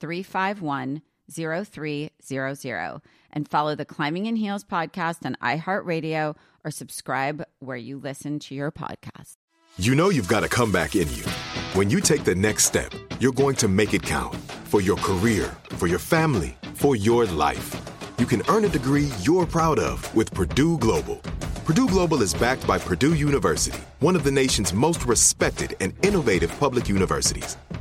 351 0300 and follow the Climbing in Heels podcast on iHeartRadio or subscribe where you listen to your podcast. You know you've got a comeback in you. When you take the next step, you're going to make it count for your career, for your family, for your life. You can earn a degree you're proud of with Purdue Global. Purdue Global is backed by Purdue University, one of the nation's most respected and innovative public universities.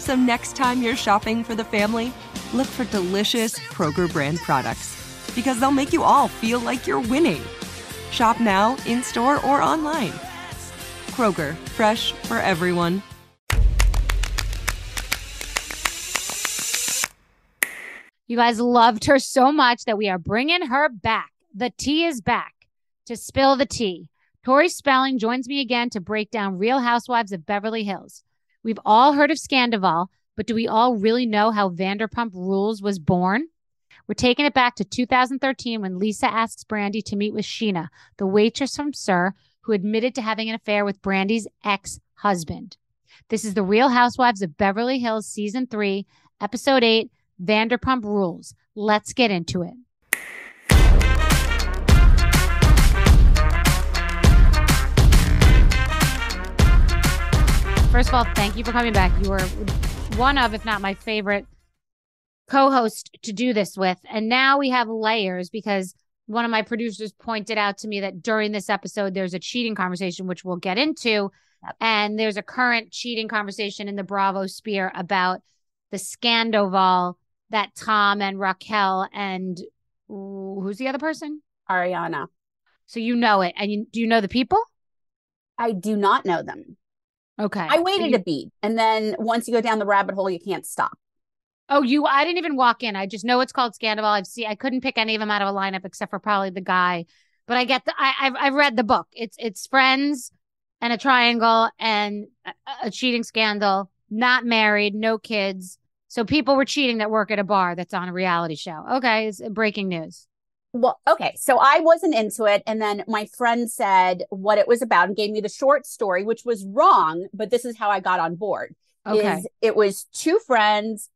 So next time you're shopping for the family, look for delicious Kroger brand products because they'll make you all feel like you're winning. Shop now, in store, or online. Kroger, fresh for everyone. You guys loved her so much that we are bringing her back. The tea is back to spill the tea. Tori Spelling joins me again to break down Real Housewives of Beverly Hills. We've all heard of Scandoval, but do we all really know how Vanderpump Rules was born? We're taking it back to 2013 when Lisa asks Brandi to meet with Scheana, the waitress from SUR, who admitted to having an affair with Brandi's ex husband. This is the Real Housewives of Beverly Hills, Season 3, Episode 8 Vanderpump Rules. Let's get into it. First of all, thank you for coming back. You were one of, if not my favorite co host to do this with. And now we have layers because one of my producers pointed out to me that during this episode, there's a cheating conversation, which we'll get into. And there's a current cheating conversation in the Bravo sphere about the Scandoval that Tom and Raquel and who's the other person? Ariana. So you know it. And you, do you know the people? I do not know them. Okay. I waited you, a beat. And then once you go down the rabbit hole, you can't stop. Oh, you I didn't even walk in. I just know it's called Scandal. I've seen I couldn't pick any of them out of a lineup except for probably the guy. But I get the I I've, I've read the book. It's it's friends and a triangle and a, a cheating scandal, not married, no kids. So people were cheating that work at a bar that's on a reality show. Okay, it's breaking news. Well, okay. So I wasn't into it. And then my friend said what it was about and gave me the short story, which was wrong, but this is how I got on board. Okay. It was two friends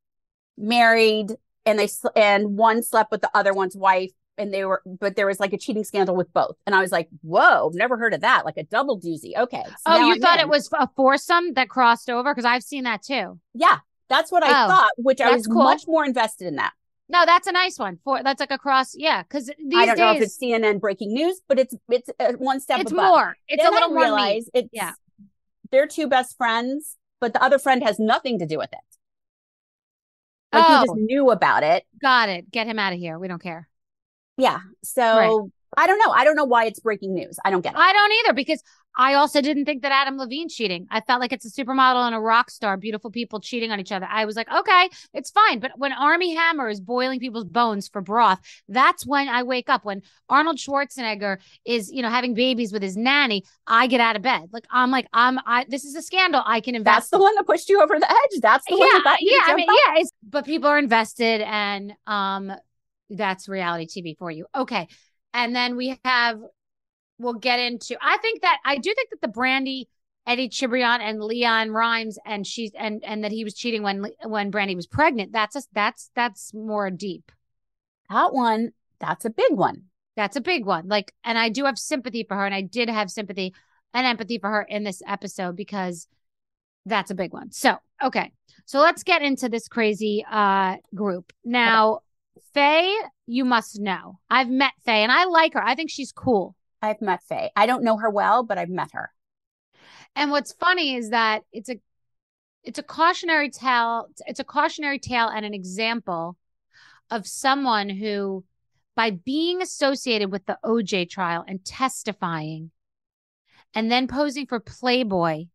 married and they sl- and one slept with the other one's wife and they were but there was like a cheating scandal with both and i was like whoa never heard of that like a double doozy okay so oh, you I'm thought in. it was a foursome that crossed over? Because I've seen that too. yeah that's what i Oh, thought which i was cool. much more invested in that No, that's a nice one. For that's like a cross. Yeah, because these i don't know if days it's cnn breaking news but it's it's uh, one step it's above. more. It's Then a little I more meat. it's Yeah. they're two best friends but the other friend has nothing to do with it like he Oh. just knew about it Got it. Get him out of here. We don't care. yeah so I don't know. I don't know why it's breaking news. I don't get it. I don't either because I also didn't think that Adam Levine cheating. I felt like it's a supermodel and a rock star, beautiful people cheating on each other. I was like, okay, it's fine. But when Armie Hammer is boiling people's bones for broth, that's when I wake up. When Arnold Schwarzenegger is, you know, having babies with his nanny, I get out of bed. Like I'm like, I'm I this is a scandal. I can invest. That's the one that pushed you over the edge. That's the one that yeah. I mean, up. yeah. It's but people are invested, and um, that's reality TV for you. Okay, and then we have we'll get into I think that I do think that the Brandi Eddie Cibrian and LeAnn Rimes and she's and and that he was cheating when when Brandi was pregnant. That's a, that's that's more deep. That one, that's a big one. That's a big one. Like and I do have sympathy for her and I did have sympathy and empathy for her in this episode because that's a big one. So, okay. So let's get into this crazy uh group. Now, Faye, you must know. I've met Faye and I like her. I think she's cool. I've met Faye. I don't know her well, but I've met her. And what's funny is that it's a it's a cautionary tale it's a cautionary tale and an example of someone who by being associated with the OJ trial and testifying and then posing for Playboy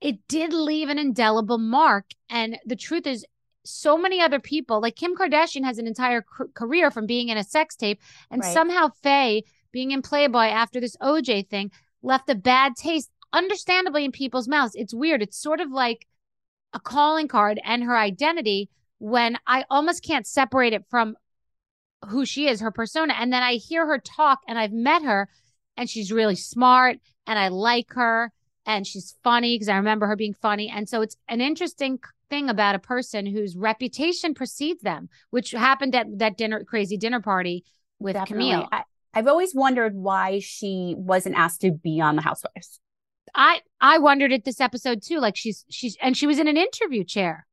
it did leave an indelible mark and the truth is so many other people like Kim Kardashian has an entire c- career from being in a sex tape and Right. somehow Faye being in Playboy after this OJ thing left a bad taste understandably in people's mouths. It's weird. It's sort of like a calling card and her identity when I almost can't separate it from who she is, her persona. And then I hear her talk and I've met her and she's really smart and I like her and she's funny because I remember her being funny. And so it's an interesting thing about a person whose reputation precedes them, which happened at that dinner crazy dinner party with Definitely. Camille. I, I've always wondered why she wasn't asked to be on the Housewives. I I wondered at this episode too. Like she's she's and she was in an interview chair.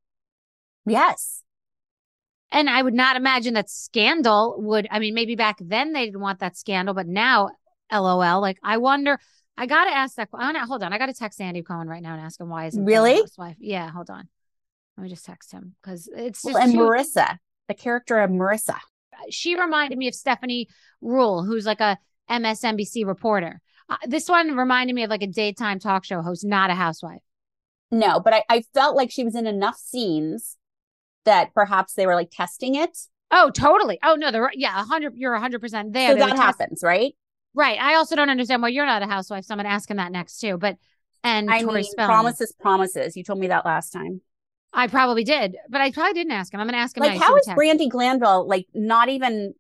Yes. And I would not imagine that scandal would I mean maybe back then they didn't want that scandal, but now LOL. Like I wonder I gotta ask that oh, I wanna, hold on. I gotta text Andy Cohen right now and ask him why isn't Really? housewife? Yeah, hold on. Let me just text him because it's just Well, and too- Marissa, the character of Marissa. she reminded me of Stephanie Ruhle, who's like a MSNBC reporter. Uh, this one reminded me of like a daytime talk show host, not a housewife. No, but I, I felt like she was in enough scenes that perhaps they were like testing it. Oh, totally. Oh no, the yeah, a hundred. You're a hundred percent there. so that test- happens, right? right? I also don't understand why you're not a housewife. So I'm gonna ask him that next too. But and I Tori mean, Spelling, promises, promises. You told me that last time. I probably did, but I probably didn't ask him. I'm gonna ask him. Like, how is. Brandi Glanville like not even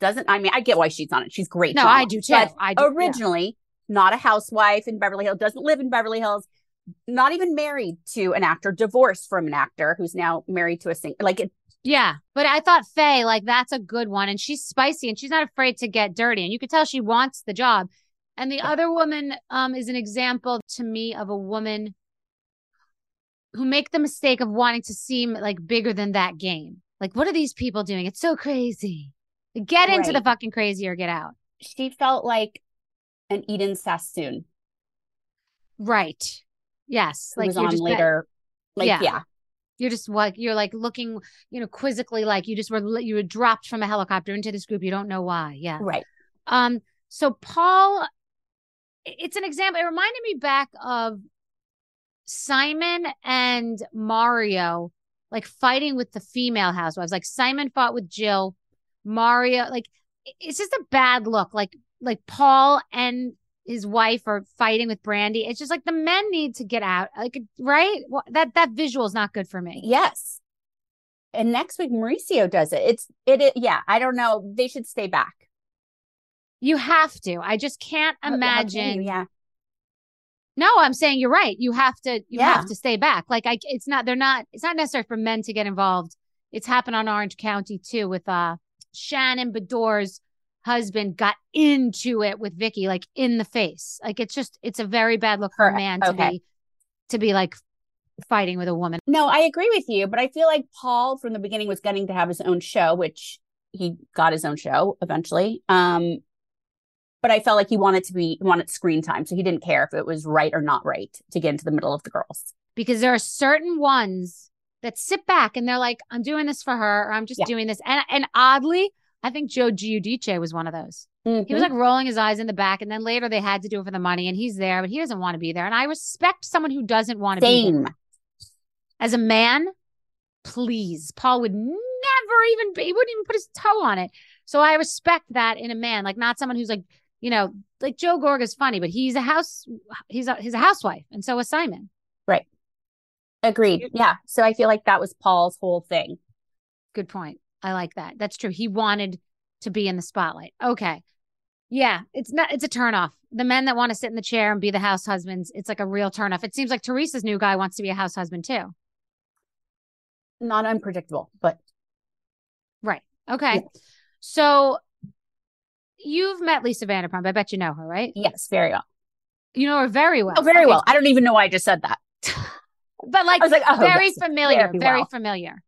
doesn't? I mean, I get why she's on it. She's great. No. I do too. But I do, yeah. originally not a housewife in Beverly Hills, doesn't live in Beverly Hills, not even married to an actor, divorced from an actor who's now married to a singer. Like it, Yeah, but I thought Faye, like that's a good one, and she's spicy and she's not afraid to get dirty, and you could tell she wants the job. And the other woman um, is an example to me of a woman who make the mistake of wanting to seem like bigger than that game. Like, what are these people doing? It's so crazy. Get into the fucking crazy or get out. she felt like an Eden Sassoon. Right. Yes. who Like was you're on just later. Like Yeah. yeah. you're just like you're like looking, you know, quizzically, like you just were you were dropped from a helicopter into this group. You don't know why. Yeah. right. Um, so Paul, it's an example. It reminded me back of Simon and Mario, like fighting with the female housewives. Like Simon fought with Jill, Mario, like it's just a bad look. Like like Paul and his wife are fighting with Brandi. It's just like the men need to get out. Like right, that that visual is not good for me. Yes. And next week Mauricio does it. It's it, it yeah, I don't know. They should stay back. You have to. I just can't How- how can you? imagine. Yeah. No, I'm saying you're right. You have to you Yeah. have to stay back. Like I it's not they're not it's not necessary for men to get involved. It's happened on Orange County too with uh Shannon Beador's husband got into it with Vicki like in the face. Like it's just it's a very bad look for a man to Okay. be to be like fighting with a woman. No, I agree with you, but I feel like Paul from the beginning was gunning to have his own show, which he got his own show eventually. Um, but I felt like he wanted to be he wanted screen time, so he didn't care if it was right or not right to get into the middle of the girls. Because there are certain ones that sit back and they're like, I'm doing this for her or I'm just Yeah. doing this. And and oddly, I think Joe Giudice was one of those. He Mm-hmm. was like rolling his eyes in the back, and then later they had to do it for the money, and he's there, but he doesn't want to be there. And I respect someone who doesn't want to be there. same. As a man, please, Paul would never even be, he wouldn't even put his toe on it. So I respect that in a man, like not someone who's like, you know, like Joe Gorga is funny, but he's a house, he's a, he's a housewife, and so is Simon. Right. Agreed. Yeah. So I feel like that was Paul's whole thing. Good point. I like that. That's true. He wanted to be in the spotlight. Okay. Yeah, it's not it's a turnoff. The men that want to sit in the chair and be the house husbands, it's like a real turnoff. It seems like Teresa's new guy wants to be a house husband too. Not unpredictable, but Right. Okay. Yeah. So you've met Lisa Vanderpump. I bet you know her, right? yes, very well. You know her very well. Oh, very Okay. well. I don't even know why I just said that. But like, I was like, oh, very familiar, very very well. familiar.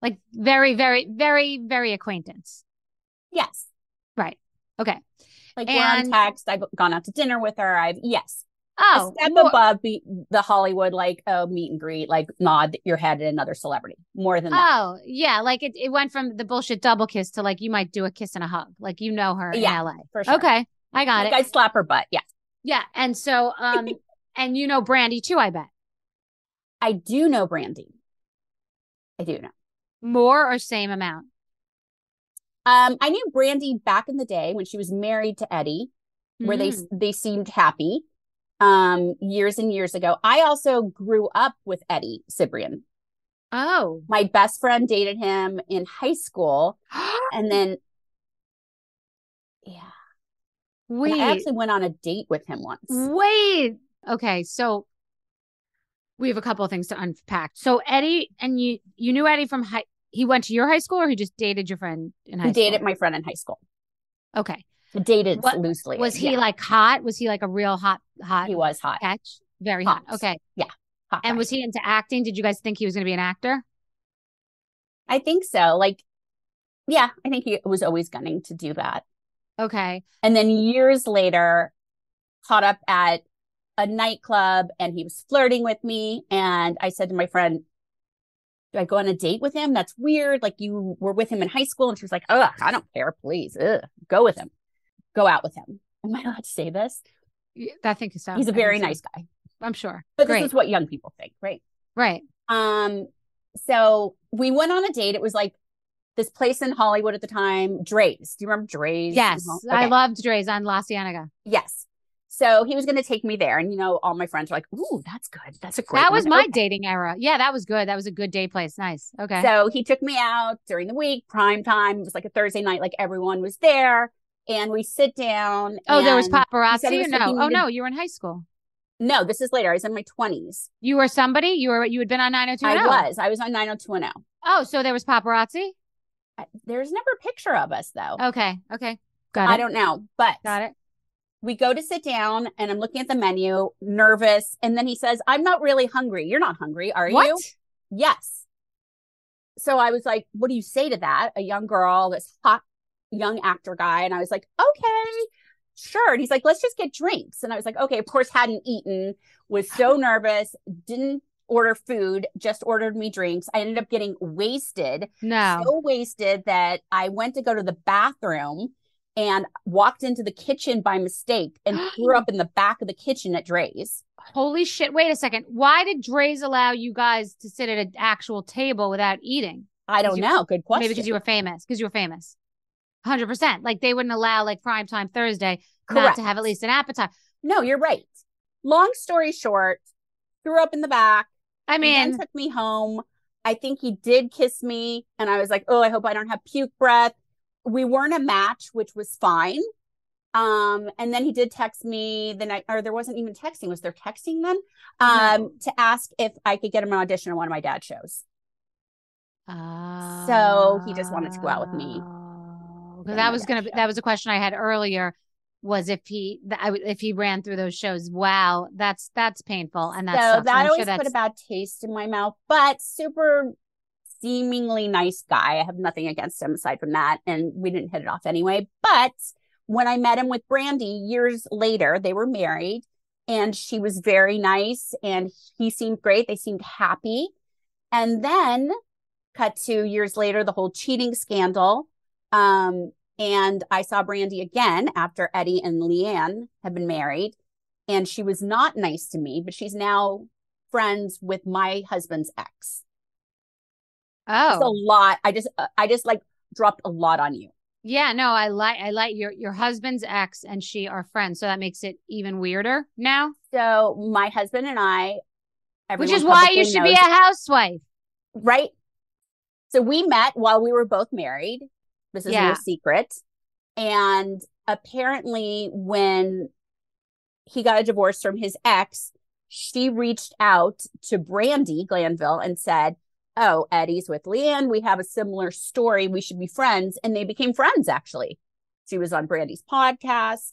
Like very, very, very, very acquaintance. Yes. Right. Okay. Like we're on text. I've gone out to dinner with her. I've yes. Oh, a step more- above be, the Hollywood like oh meet and greet, like nod your head at another celebrity. More than that. Oh, yeah. Like it, it went from the bullshit double kiss to like you might do a kiss and a hug. Like you know her Yeah, in LA. for sure. Okay. I got like it. I slap her butt. Yeah. yeah. And so um and you know Brandi too, I bet. I do know Brandi. I do know. More or same amount. Um, I knew Brandi back in the day when she was married to Eddie, where they Mm. they seemed happy. Um, years and years ago. I also grew up with Eddie Cibrian. Oh. My best friend dated him in high school, and then yeah, and Wait. I actually went on a date with him once. Wait. Okay, so we have a couple of things to unpack. So Eddie and you you knew Eddie from high he went to your high school or he just dated your friend in high He school? dated my friend in high school. Okay. Dated What- loosely. Was he yeah. like hot? Was he like a real hot hot He was hot. catch? Very hot. Hot. Okay. hot And guy. was he into acting? Did you guys think he was going to be an actor? I think so. Like, yeah, I think he was always gunning to do that. Okay. And then years later, caught up at a nightclub and he was flirting with me. And I said to my friend, Do I go on a date with him? That's weird. Like, you were with him in high school. And she was like, Ugh, I don't care. Please, Ugh, go with him. Go out with him. Am I allowed to say this? I think so. He's a very so. nice guy. I'm sure. But Great. this is what young people think, right? right. Um, so we went on a date. It was like this place in Hollywood at the time, Drai's. Do you remember Drai's? Yes. I loved Drai's on La Cienega. Yes. So he was going to take me there, and you know, all my friends were like, "Ooh, that's good. That's a great." That was one." my Okay. dating era. Yeah, that was good. That was a good day place. Nice. Okay. So he took me out during the week, prime time. It was like a Thursday night, like everyone was there, and we sit down. oh, there was and paparazzi was no? Oh to- no, you were in high school. No, this is later. I was in my twenties. You were somebody? You were you had been on 90210? I was. I was on nine hundred two one zero. Oh, so there was paparazzi? There's never a picture of us though. Okay. Okay. Got it. I don't know, but Got it. we go to sit down and I'm looking at the menu, nervous. And then he says, I'm not really hungry. You're not hungry, are What? you? Yes. So I was like, what do you say to that? A young girl, this hot young actor guy. And I was like, okay, sure. And he's like, let's just get drinks. And I was like, okay, of course, hadn't eaten, was so nervous, didn't order food, just ordered me drinks. I ended up getting wasted No. so wasted that I went to go to the bathroom and walked into the kitchen by mistake and threw up in the back of the kitchen at Drai's. Holy shit. Wait a second. Why did Drai's allow you guys to sit at an actual table without eating? I don't know. Good question. Maybe because you were famous. Because you were famous. 100%. Like they wouldn't allow like prime time Thursday not to have at least an appetite. No, you're right. Long story short, threw up in the back. I mean, took me home. I think he did kiss me, and I was like, "Oh, I hope I don't have puke breath." We weren't a match, which was fine. Um, and then he did text me the night, or there wasn't even texting. Was there texting then? Um, No. to ask if I could get him an audition on one of my dad's shows. uh, So he just wanted to go out with me. Because that was gonna be that was a question I had earlier. Was if he if he ran through those shows? Wow, that's that's painful, and that's so that always sure put a bad taste in my mouth, but super seemingly nice guy. I have nothing against him aside from that. And we didn't hit it off anyway. But when I met him with Brandi years later, they were married and she was very nice and he seemed great. They seemed happy. And then cut to years later, the whole cheating scandal. Um, and I saw Brandi again after Eddie and LeAnn had been married. And she was not nice to me, but she's now friends with my husband's ex. Oh, It's a lot. I just, uh, I just like dropped a lot on you. yeah. No, I like I like your your husband's ex and she are friends, so that makes it even weirder now. So my husband and I, Which is why you should be a housewife. right? So we met while we were both married. This is Yeah. no secret. And apparently, when he got a divorce from his ex, she reached out to Brandi Glanville and said, Oh, Eddie's with LeAnn. We have a similar story. We should be friends. And they became friends, actually. She was on Brandi's podcast.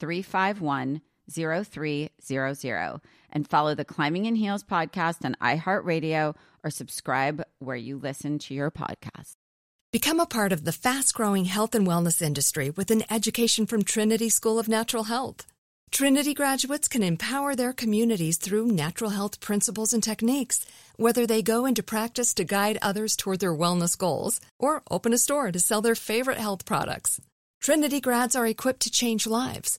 351 0300 and follow the Climbing in Heels podcast on iHeartRadio or subscribe where you listen to your podcast. Become a part of the fast growing health and wellness industry with an education from Trinity School of Natural Health. Trinity graduates can empower their communities through natural health principles and techniques, whether they go into practice to guide others toward their wellness goals or open a store to sell their favorite health products. Trinity grads are equipped to change lives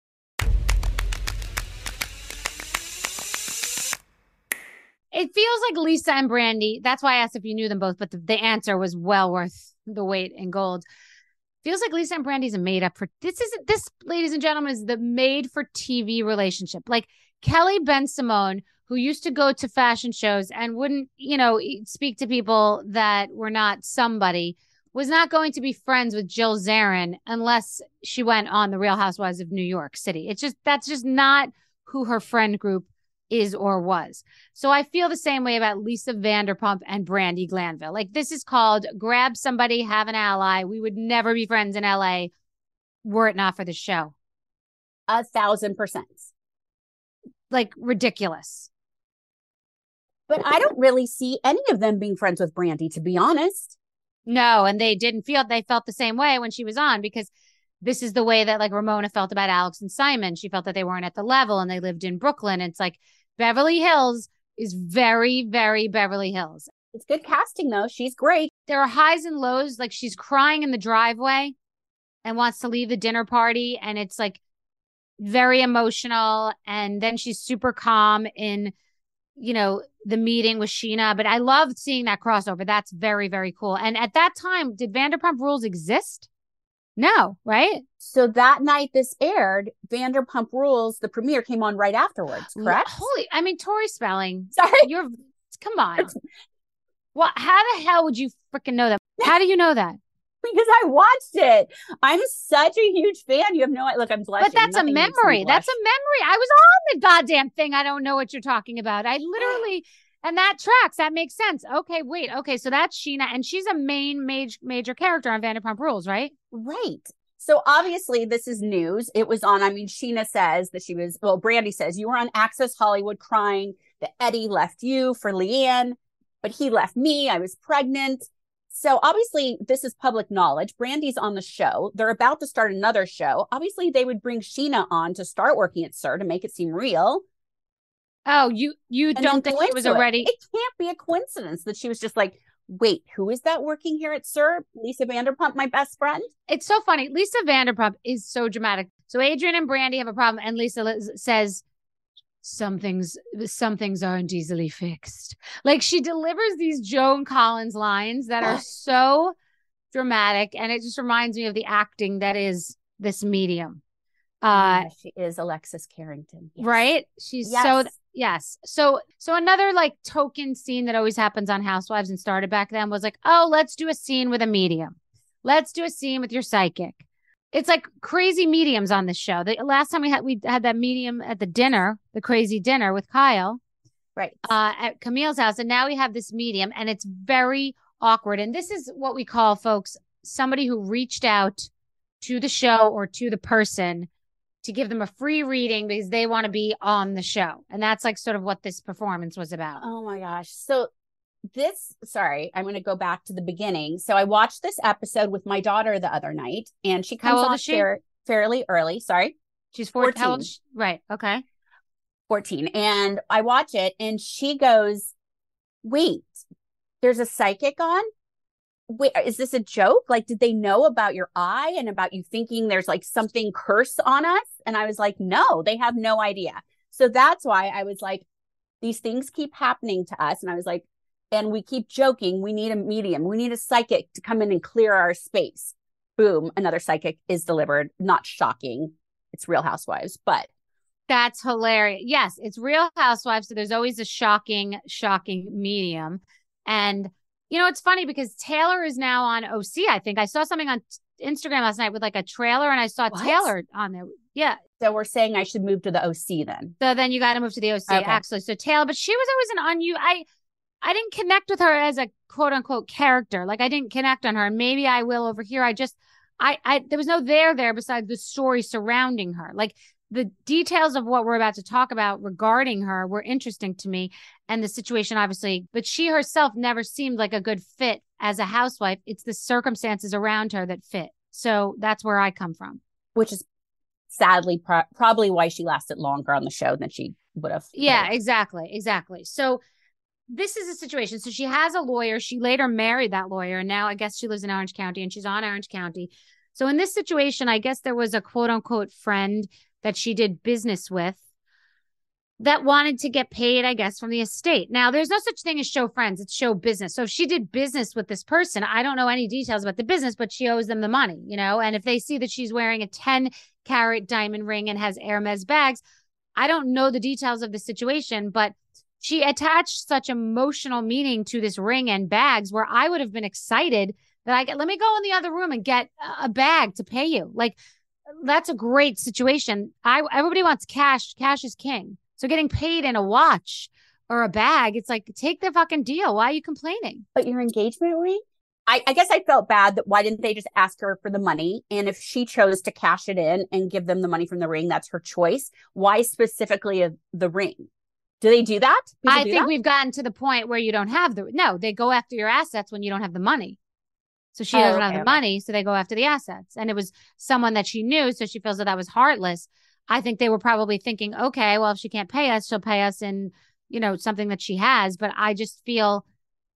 It feels like Lisa and Brandi. That's why I asked if you knew them both, but the, the answer was well worth the weight in gold. Feels like Lisa and Brandi's a made up for this is this, ladies and gentlemen, is the made for TV relationship. Like Kelly Bensimon, who used to go to fashion shows and wouldn't, you know, speak to people that were not somebody, was not going to be friends with Jill Zarin unless she went on the Real Housewives of New York City. It's just that's just not who her friend group is or was. So I feel the same way about Lisa Vanderpump and Brandi Glanville. Like this is called grab somebody, have an ally. We would never be friends in LA were it not for the show. A thousand percent. Like ridiculous. But I don't really see any of them being friends with Brandi, to be honest. No, and they didn't feel they felt the same way when she was on because this is the way that like Ramona felt about Alex and Simon. She felt that they weren't at the level and they lived in Brooklyn. It's like Beverly Hills is very, very Beverly Hills. It's good casting, though. She's great. There are highs and lows. Like she's crying in the driveway and wants to leave the dinner party. And it's like very emotional. And then she's super calm in you know, the meeting with Scheana. but I loved seeing that crossover. That's very, very cool. And at that time, did Vanderpump Rules exist? No, right? So that night this aired, Vanderpump Rules, the premiere came on right afterwards, correct? Holy, I mean, Tori Spelling. Sorry. You're, come on. Well, how the hell would you freaking know that? How do you know that? because I watched it. I'm such a huge fan. You have no look. I'm blushing. But that's Nothing a makes me memory. That's a memory. I was on the goddamn thing. I don't know what you're talking about. I literally, and that tracks. That makes sense. Okay, wait. Okay, so that's Scheana, and she's a main major major character on Vanderpump Rules, right? right. So obviously this is news. It was on. I mean, Scheana says that she was. Well, Brandi says you were on Access Hollywood crying that Eddie left you for LeAnn, but he left me. I was pregnant. So obviously this is public knowledge. Brandi's on the show. They're about to start another show. Obviously they would bring Scheana on to start working at SUR to make it seem real. Oh, you you and don't think it was already? It can't be a coincidence that she was just like, wait, who is that working here at SUR? Lisa Vanderpump, my best friend. It's so funny. Lisa Vanderpump is so dramatic. So Adrienne and Brandi have a problem, and Lisa li- says, "Some things, some things aren't easily fixed." Like she delivers these Joan Collins lines that are so dramatic, and it just reminds me of the acting that is this medium. Uh, Yeah, she is Alexis Carrington. Yes. right? She's Yes. so yes. So so another like token scene that always happens on Housewives and started back then was like, oh, let's do a scene with a medium. Let's do a scene with your psychic. It's like crazy mediums on this show. The last time we had we had that medium at the dinner, the crazy dinner with Kyle Right. uh, at Camille's house, and now we have this medium, and it's very awkward. And this is what we call, folks, somebody who reached out to the show or to the person to give them a free reading because they want to be on the show, and that's like sort of what this performance was about. Oh my gosh. So this, sorry, I'm going to go back to the beginning. So I watched this episode with my daughter the other night, and she comes on she? fair- fairly early. Sorry, She's 14. 14. is she? Right. Okay. 14. And I watch it, and she goes, "Wait, there's a psychic on." Wait, uh, is this a joke? Like, did they know about your eye and about you thinking there's like something curse on us? And I was like, no, they have no idea. So that's why I was like, these things keep happening to us. And I was like, and we keep joking, we need a medium, we need a psychic to come in and clear our space. Boom, another psychic is delivered. Not shocking. It's Real Housewives, but That's hilarious. Yes, it's Real Housewives. So there's always a shocking, shocking medium. And, you know, it's funny because Taylor is now on OC. I think I saw something on Instagram last night with like a trailer and I saw What? Taylor on there. Yeah. so we're saying I should move to the OC then. So then you got to move to the OC, Okay. actually. So Taylor, but she was always an unused. I, I didn't connect with her as a quote unquote character. Like I didn't connect on her, and maybe I will over here. I just, I, I, there was no there there besides the story surrounding her. Like the details of what we're about to talk about regarding her were interesting to me, and the situation obviously. But she herself never seemed like a good fit as a housewife. It's the circumstances around her that fit. So that's where I come from. which is sadly pro- probably why she lasted longer on the show than she would have. Yeah, exactly. Exactly. So this is a situation. So she has a lawyer. She later married that lawyer. And now I guess she lives in Orange County and she's on Orange County. So in this situation, I guess there was a quote unquote friend that she did business with that wanted to get paid, I guess, from the estate. Now, there's no such thing as show friends, it's show business. So if she did business with this person, I don't know any details about the business, but she owes them the money, you know? And if they see that she's wearing a 10 carat diamond ring and has Hermes bags, I don't know the details of the situation, but she attached such emotional meaning to this ring and bags where I would have been excited that I get, let me go in the other room and get a bag to pay you. Like, that's a great situation. I everybody wants cash. Cash is king. So getting paid in a watch or a bag, it's like take the fucking deal. Why are you complaining? But your engagement ring? I, I guess I felt bad that why didn't they just ask her for the money? And if she chose to cash it in and give them the money from the ring, that's her choice. Why specifically the ring? Do they do that? People I do think that? we've gotten to the point where you don't have the no, they go after your assets when you don't have the money. So she Oh, doesn't okay, have the okay. money, so they go after the assets. And it was someone that she knew, so she feels that that was heartless. I think they were probably thinking, okay, well, if she can't pay us, she'll pay us in, you know, something that she has. But I just feel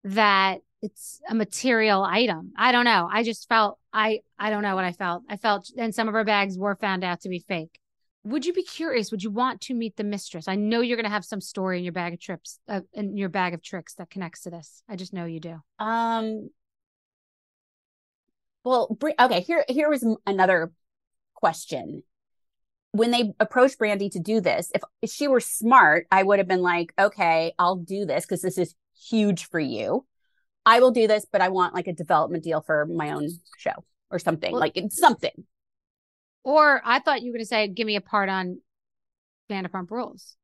that it's a material item. I don't know. I just felt I I don't know what I felt. I felt and some of her bags were found out to be fake. would you be curious? Would you want to meet the mistress? I know you're going to have some story in your bag of trips, uh, in your bag of tricks that connects to this. I just know you do. Um. Well, okay. Here, here was another question. When they approached Brandi to do this, if, if she were smart, I would have been like, "Okay, I'll do this because this is huge for you. I will do this, but I want like a development deal for my own show or something. Well, like it's something." Or I thought you were going to say, "Give me a part on Vanderpump Rules."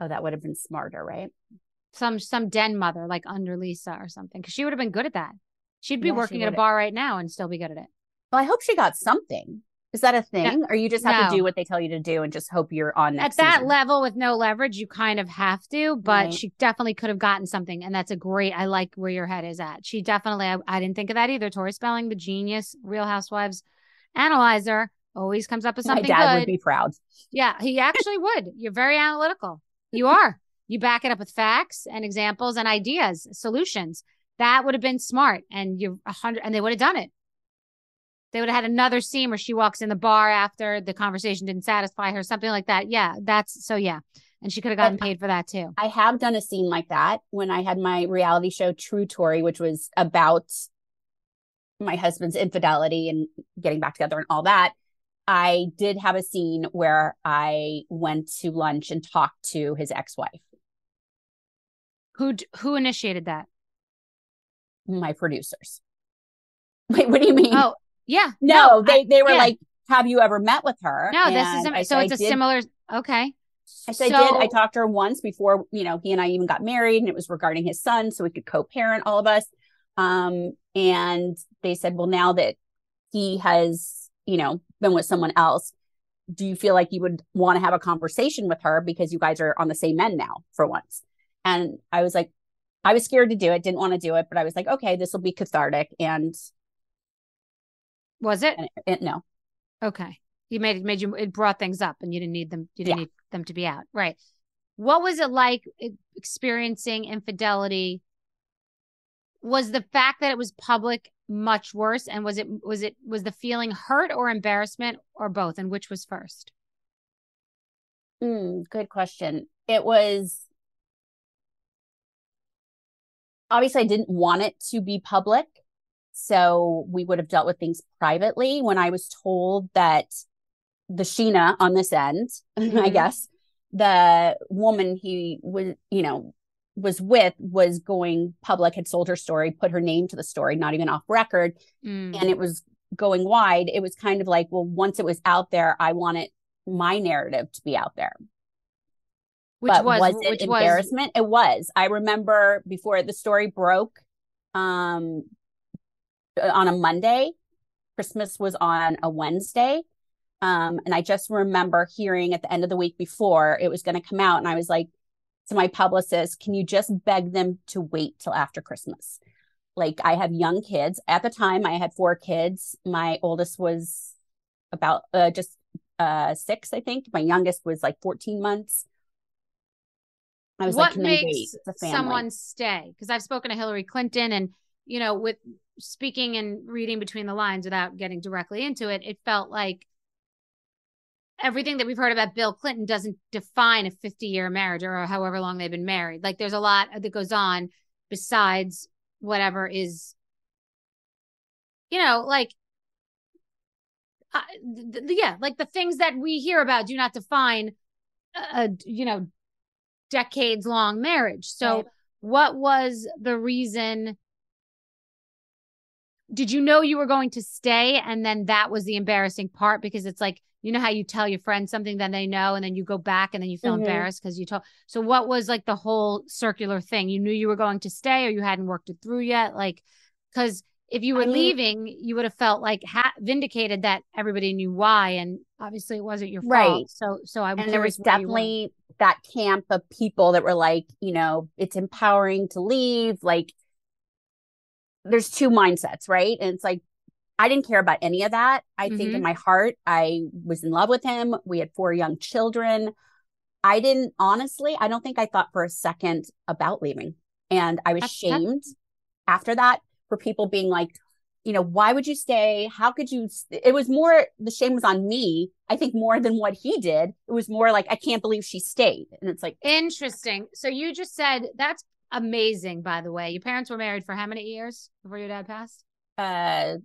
Oh, that would have been smarter, right? Some some den mother like under Lisa or something, because she would have been good at that. She'd be yeah, working at a bar right now and still be good at it. Well, I hope she got something. Is that a thing? No, or you just have no. to do what they tell you to do and just hope you're on At that season? level with no leverage, you kind of have to, but right. she definitely could have gotten something. And that's a great, I like where your head is at. She definitely, I, I didn't think of that either. Tori Spelling, the genius Real Housewives analyzer, always comes up with something My dad good. would be proud. Yeah, he actually would. You're very analytical. You are. You back it up with facts and examples and ideas, solutions. That would have been smart. And you're a hundred, and they would have done it. They would have had another scene where she walks in the bar after the conversation didn't satisfy her, something like that. Yeah, that's so, yeah. And she could have gotten paid for that too. I have done a scene like that when I had my reality show, True Tori, which was about my husband's infidelity and getting back together and all that. I did have a scene where I went to lunch and talked to his ex-wife. Who who initiated that? My producers. Wait, what do you mean? Oh, yeah. No, no they they were yeah. like, "Have you ever met with her?" No, this is so it's a did, similar. Okay. I said so, I did. I talked to her once before, you know, he and I even got married, and it was regarding his son, so we could co-parent all of us. Um, and they said, well, now that he has, you know, been with someone else, do you feel like you would want to have a conversation with her because you guys are on the same end now for once? And I was like, I was scared to do it, didn't want to do it, but I was like, okay, this will be cathartic. And was it? And it, it no. Okay. You made it made you it brought things up and you didn't need them you didn't yeah. need them to be out. Right. What was it like experiencing infidelity was the fact that it was public much worse and was it was it was the feeling hurt or embarrassment or both and which was first mm, good question it was obviously i didn't want it to be public so we would have dealt with things privately when i was told that the sheena on this end mm-hmm. i guess the woman he was you know was with was going public, had sold her story, put her name to the story, not even off record, mm. and it was going wide. It was kind of like, well, once it was out there, I wanted my narrative to be out there. Which but was, was it embarrassment? Was... It was. I remember before the story broke, um, on a Monday. Christmas was on a Wednesday. Um, and I just remember hearing at the end of the week before it was going to come out, and I was like, to my publicist, can you just beg them to wait till after Christmas? Like I have young kids. At the time, I had four kids. My oldest was about uh, just uh, six, I think. My youngest was like 14 months. I was what like, makes someone stay? Because I've spoken to Hillary Clinton and, you know, with speaking and reading between the lines without getting directly into it, it felt like everything that we've heard about Bill Clinton doesn't define a 50 year marriage or however long they've been married. Like there's a lot that goes on besides whatever is, you know, like, uh, th- th- yeah, like the things that we hear about do not define a, a you know, decades long marriage. So, right. what was the reason? Did you know you were going to stay? And then that was the embarrassing part because it's like, you know how you tell your friends something then they know and then you go back and then you feel mm-hmm. embarrassed because you told so what was like the whole circular thing you knew you were going to stay or you hadn't worked it through yet like because if you were I mean, leaving you would have felt like ha- vindicated that everybody knew why and obviously it wasn't your right. fault so so i and there was definitely that camp of people that were like you know it's empowering to leave like there's two mindsets right and it's like I didn't care about any of that. I mm-hmm. think in mm-hmm. my heart, I was in love with him. We had four young children. I didn't, honestly, I don't think I thought for a second about leaving. And I was that's, shamed after that for people being like, you know, why would you stay? How could you? It was more, the shame was on me, I think, more than what he did. It was more like, I can't believe she stayed. And it's like, Interesting. So you just said that's amazing, by the way. Your parents were married for how many years before your dad passed? uh,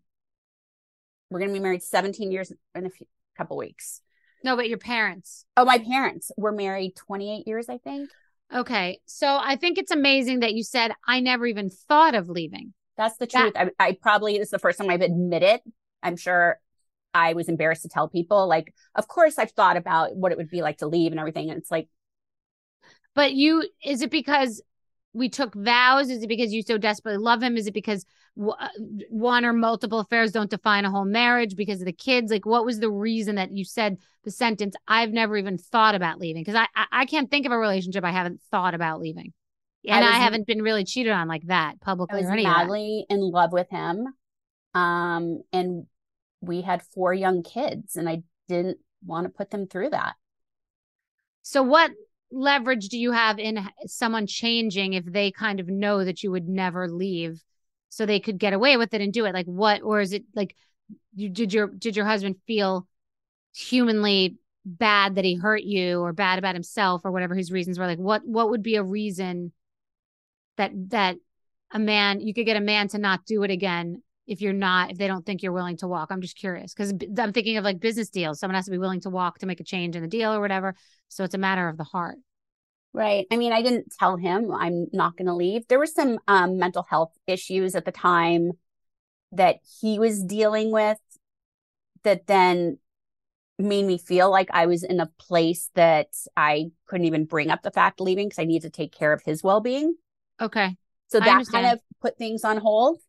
we're going to be married 17 years in a few, couple weeks. No, but your parents. Oh, my parents were married 28 years, I think. Okay. So I think it's amazing that you said, I never even thought of leaving. That's the That- truth. I, I probably, this is the first time I've admitted. I'm sure I was embarrassed to tell people. Like, of course, I've thought about what it would be like to leave and everything. And it's like, But you, is it because we took vows? Is it because you so desperately love him? Is it because w- uh, one or multiple affairs don't define a whole marriage because of the kids? Like, what was the reason that you said the sentence, I've never even thought about leaving? Because I, I, I can't think of a relationship I haven't thought about leaving. And I, was- haven't been really cheated on like that publicly. I was or any madly in love with him. Um, and we had four young kids, and I didn't want to put them through that. So, what leverage do you have in someone changing if they kind of know that you would never leave, so they could get away with it and do it? Like, what, or is it like, you did your did your husband feel humanly bad that he hurt you, or bad about himself, or whatever his reasons were? Like, what what would be a reason that that a man you could get a man to not do it again if you're not if they don't think you're willing to walk? I'm just curious because I'm thinking of like business deals. Someone has to be willing to walk to make a change in the deal or whatever. So it's a matter of the heart. Right. I mean, I didn't tell him I'm not going to leave. There were some um, mental health issues at the time that he was dealing with that then made me feel like I was in a place that I couldn't even bring up the fact leaving because I needed to take care of his well being. Okay. So that kind of put things on hold,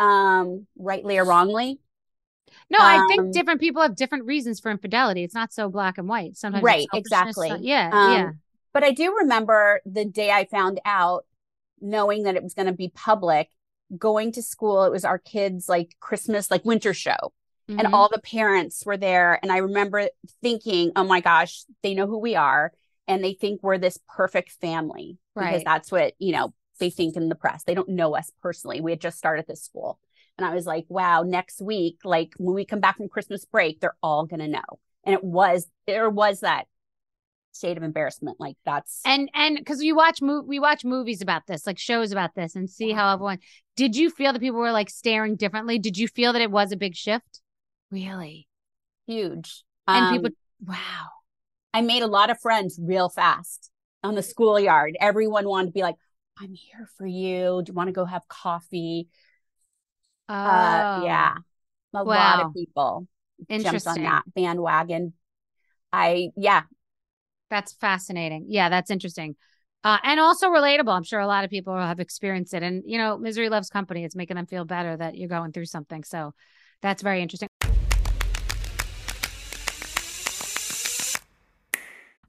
um, rightly or wrongly. No, I Um, think different people have different reasons for infidelity. It's not so black and white. Sometimes, Right, exactly. so- yeah, Um, yeah. But I do remember the day I found out, knowing that it was going to be public, going to school. It was our kids' like Christmas, like winter show, and Mhm. all the parents were there. And I remember thinking, oh my gosh, they know who we are. And they think we're this perfect family right. because that's what, you know, they think in the press. They don't know us personally. We had just started this school. And I was like, wow, next week, like when we come back from Christmas break, they're all going to know. And it was, there was that shade of embarrassment. Like that's, and and because we watch mo- we watch movies about this, like shows about this, and see how everyone. Did you feel that people were like staring differently? Did you feel that it was a big shift? Really? huge. And Um, people, wow. I made a lot of friends real fast on the schoolyard. Everyone wanted to be like, I'm here for you. Do you want to go have coffee? Uh, Oh, yeah. A lot of people jumped on that bandwagon. I, yeah, That's fascinating. Yeah, that's interesting. Uh, and also relatable. I'm sure a lot of people have experienced it. And, you know, misery loves company. It's making them feel better that you're going through something. So that's very interesting.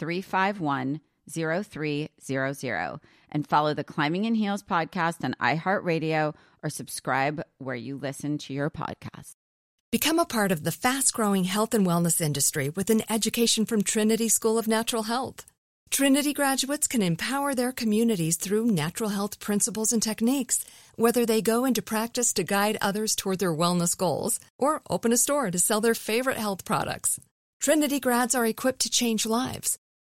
351 0300 and follow the Climbing in Heels podcast on iHeartRadio or subscribe where you listen to your podcast. Become a part of the fast growing health and wellness industry with an education from Trinity School of Natural Health. Trinity graduates can empower their communities through natural health principles and techniques, whether they go into practice to guide others toward their wellness goals or open a store to sell their favorite health products. Trinity grads are equipped to change lives.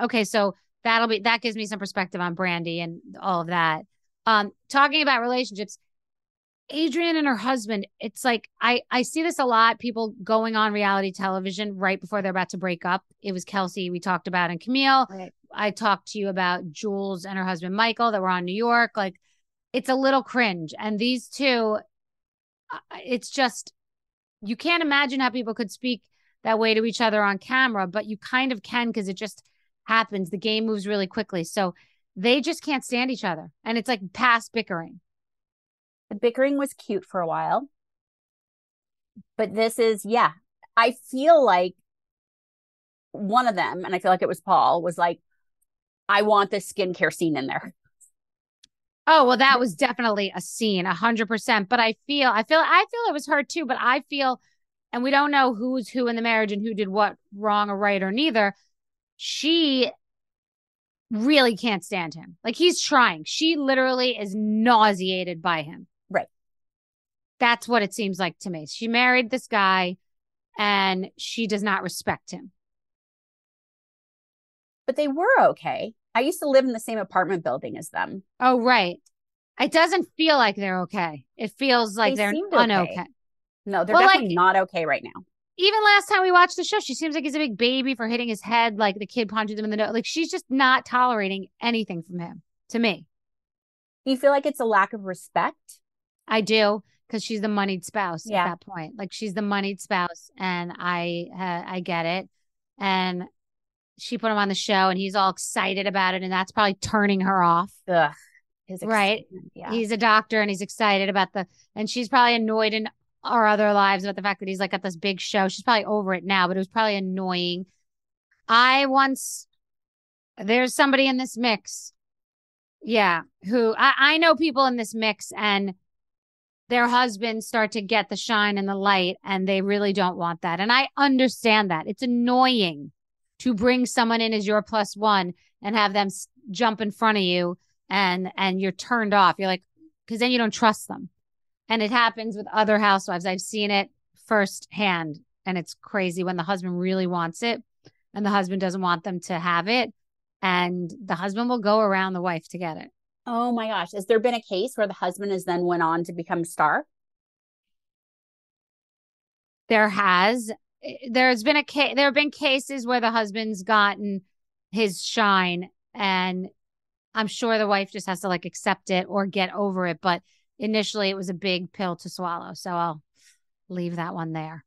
Okay, so that'll be that gives me some perspective on Brandi and all of that. Um, talking about relationships, Adrienne and her husband, it's like I I see this a lot. People going on reality television right before they're about to break up. It was Kelsey we talked about and Camille. Right. I talked to you about Jules and her husband Michael that were on New York. Like it's a little cringe. And these two, it's just you can't imagine how people could speak that way to each other on camera, but you kind of can because it just happens. The game moves really quickly. So they just can't stand each other. And it's like past bickering. The bickering was cute for a while. But this is, yeah, I feel like one of them, and I feel like it was Paul, was like, I want this skincare scene in there. Oh, well, that was definitely a scene, a hundred percent. But I feel, I feel, I feel it was her too. But I feel, and we don't know who's who in the marriage and who did what wrong or right or neither. She really can't stand him. Like he's trying. She literally is nauseated by him. Right. That's what it seems like to me. She married this guy and she does not respect him. But they were okay. I used to live in the same apartment building as them. Oh, right. It doesn't feel like they're okay. It feels like They are seemed okay. No, they're Well, definitely like- not okay right now. Even last time we watched the show, she seems like he's a big baby for hitting his head, like the kid punches him in the nose. Like she's just not tolerating anything from him. To me, Do you feel like it's a lack of respect? I do because she's the moneyed spouse Yeah. at that point. Like she's the moneyed spouse, and I uh, I get it. And she put him on the show, and he's all excited about it, and that's probably turning her off. Ugh. His Right. Yeah. He's a doctor, and he's excited about the, and she's probably annoyed in our other lives about the fact that he's like at this big show. She's probably over it now, but it was probably annoying. I once, there's somebody in this mix. Yeah. Who I, I know people in this mix and their husbands start to get the shine and the light and they really don't want that. And I understand that. It's annoying to bring someone in as your plus one and have them jump in front of you and and you're turned off. You're like because then you don't trust them. And it happens with other housewives. I've seen it firsthand and it's crazy when the husband really wants it and the husband doesn't want them to have it and the husband will go around the wife to get it. oh my gosh. Has there been a case where the husband has then went on to become a star? there has eh, there's been a case there have been cases where the husband's gotten his shine and i'm sure the wife just has to like accept it or get over it but initially it was a big pill to swallow so i'll leave that one there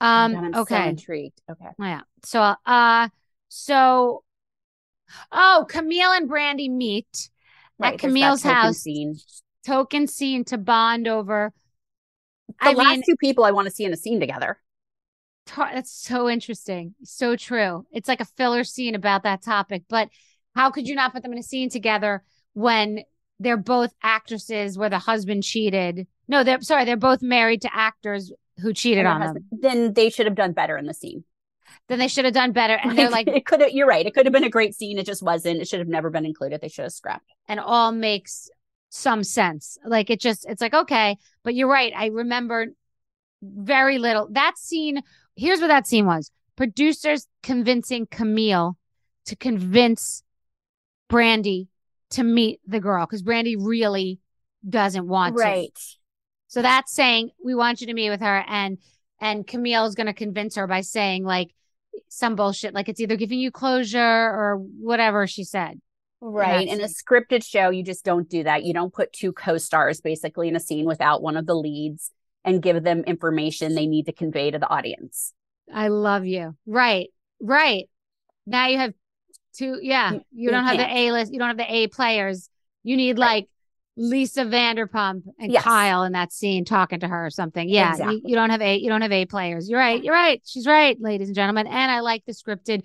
um Oh I'm so okay intrigued. Okay. yeah so uh so oh camille and brandi meet Right, at camille's token house Scene. token scene to bond over The i last mean two people I want to see in a scene together. That's so interesting. So true. It's like a filler scene about that topic. But how could you not put them in a scene together when they're both actresses where the husband cheated? No, they're sorry, they're both married to actors who cheated on them. Then they should have done better in the scene. Then they should have done better. And they're like, it could have. You're right. It could have been a great scene. It just wasn't. It should have never been included. They should have scrapped. and all makes some sense. Like it just, it's like, okay. But you're right. I remember very little. That scene, here's what that scene was producers convincing Camille to convince Brandi to meet the girl because Brandi really doesn't want Right. to. So that's saying we want you to meet with her and and Camille's going to convince her by saying like some bullshit like it's either giving you closure or whatever she said. Right. In a scripted show, you just don't do that. You don't put two co stars basically in a scene without one of the leads and give them information they need to convey to the audience. I love you. Right. Right. Now you have two yeah, You- you don't have the. A list, you don't have the A players. You need Right. like Lisa Vanderpump and Yes. Kyle in that scene talking to her or something. Yeah, you, you don't have A you don't have A players. You're right. You're right. She's right, ladies and gentlemen. And I like the scripted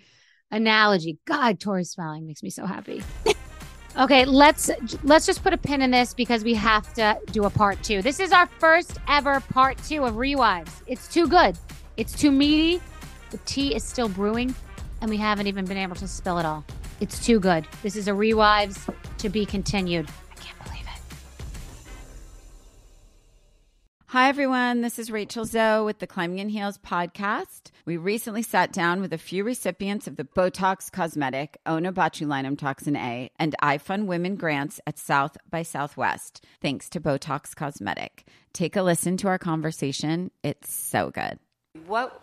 analogy. God, Tori Spelling makes me so happy. okay, let's let's just put a pin in this because we have to do a part two. This is our first ever part two of Rewives. It's too good. It's too meaty. The tea is still brewing, and we haven't even been able to spill it all. It's too good. This is a Rewives to be continued. I can't believe it. Hi, everyone. This is Rachel Zoe with the Climbing in Heels podcast. We recently sat down with a few recipients of the Botox Cosmetic, Ona Botulinum Toxin A, and iFund Women grants at South by Southwest, thanks to Botox Cosmetic. Take a listen to our conversation. It's so good. What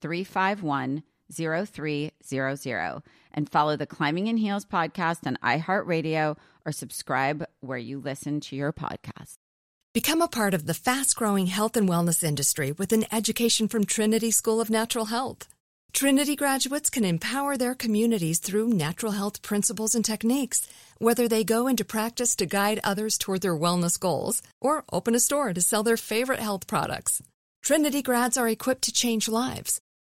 351 0300 and follow the Climbing in Heels podcast on iHeartRadio or subscribe where you listen to your podcast. Become a part of the fast growing health and wellness industry with an education from Trinity School of Natural Health. Trinity graduates can empower their communities through natural health principles and techniques, whether they go into practice to guide others toward their wellness goals or open a store to sell their favorite health products. Trinity grads are equipped to change lives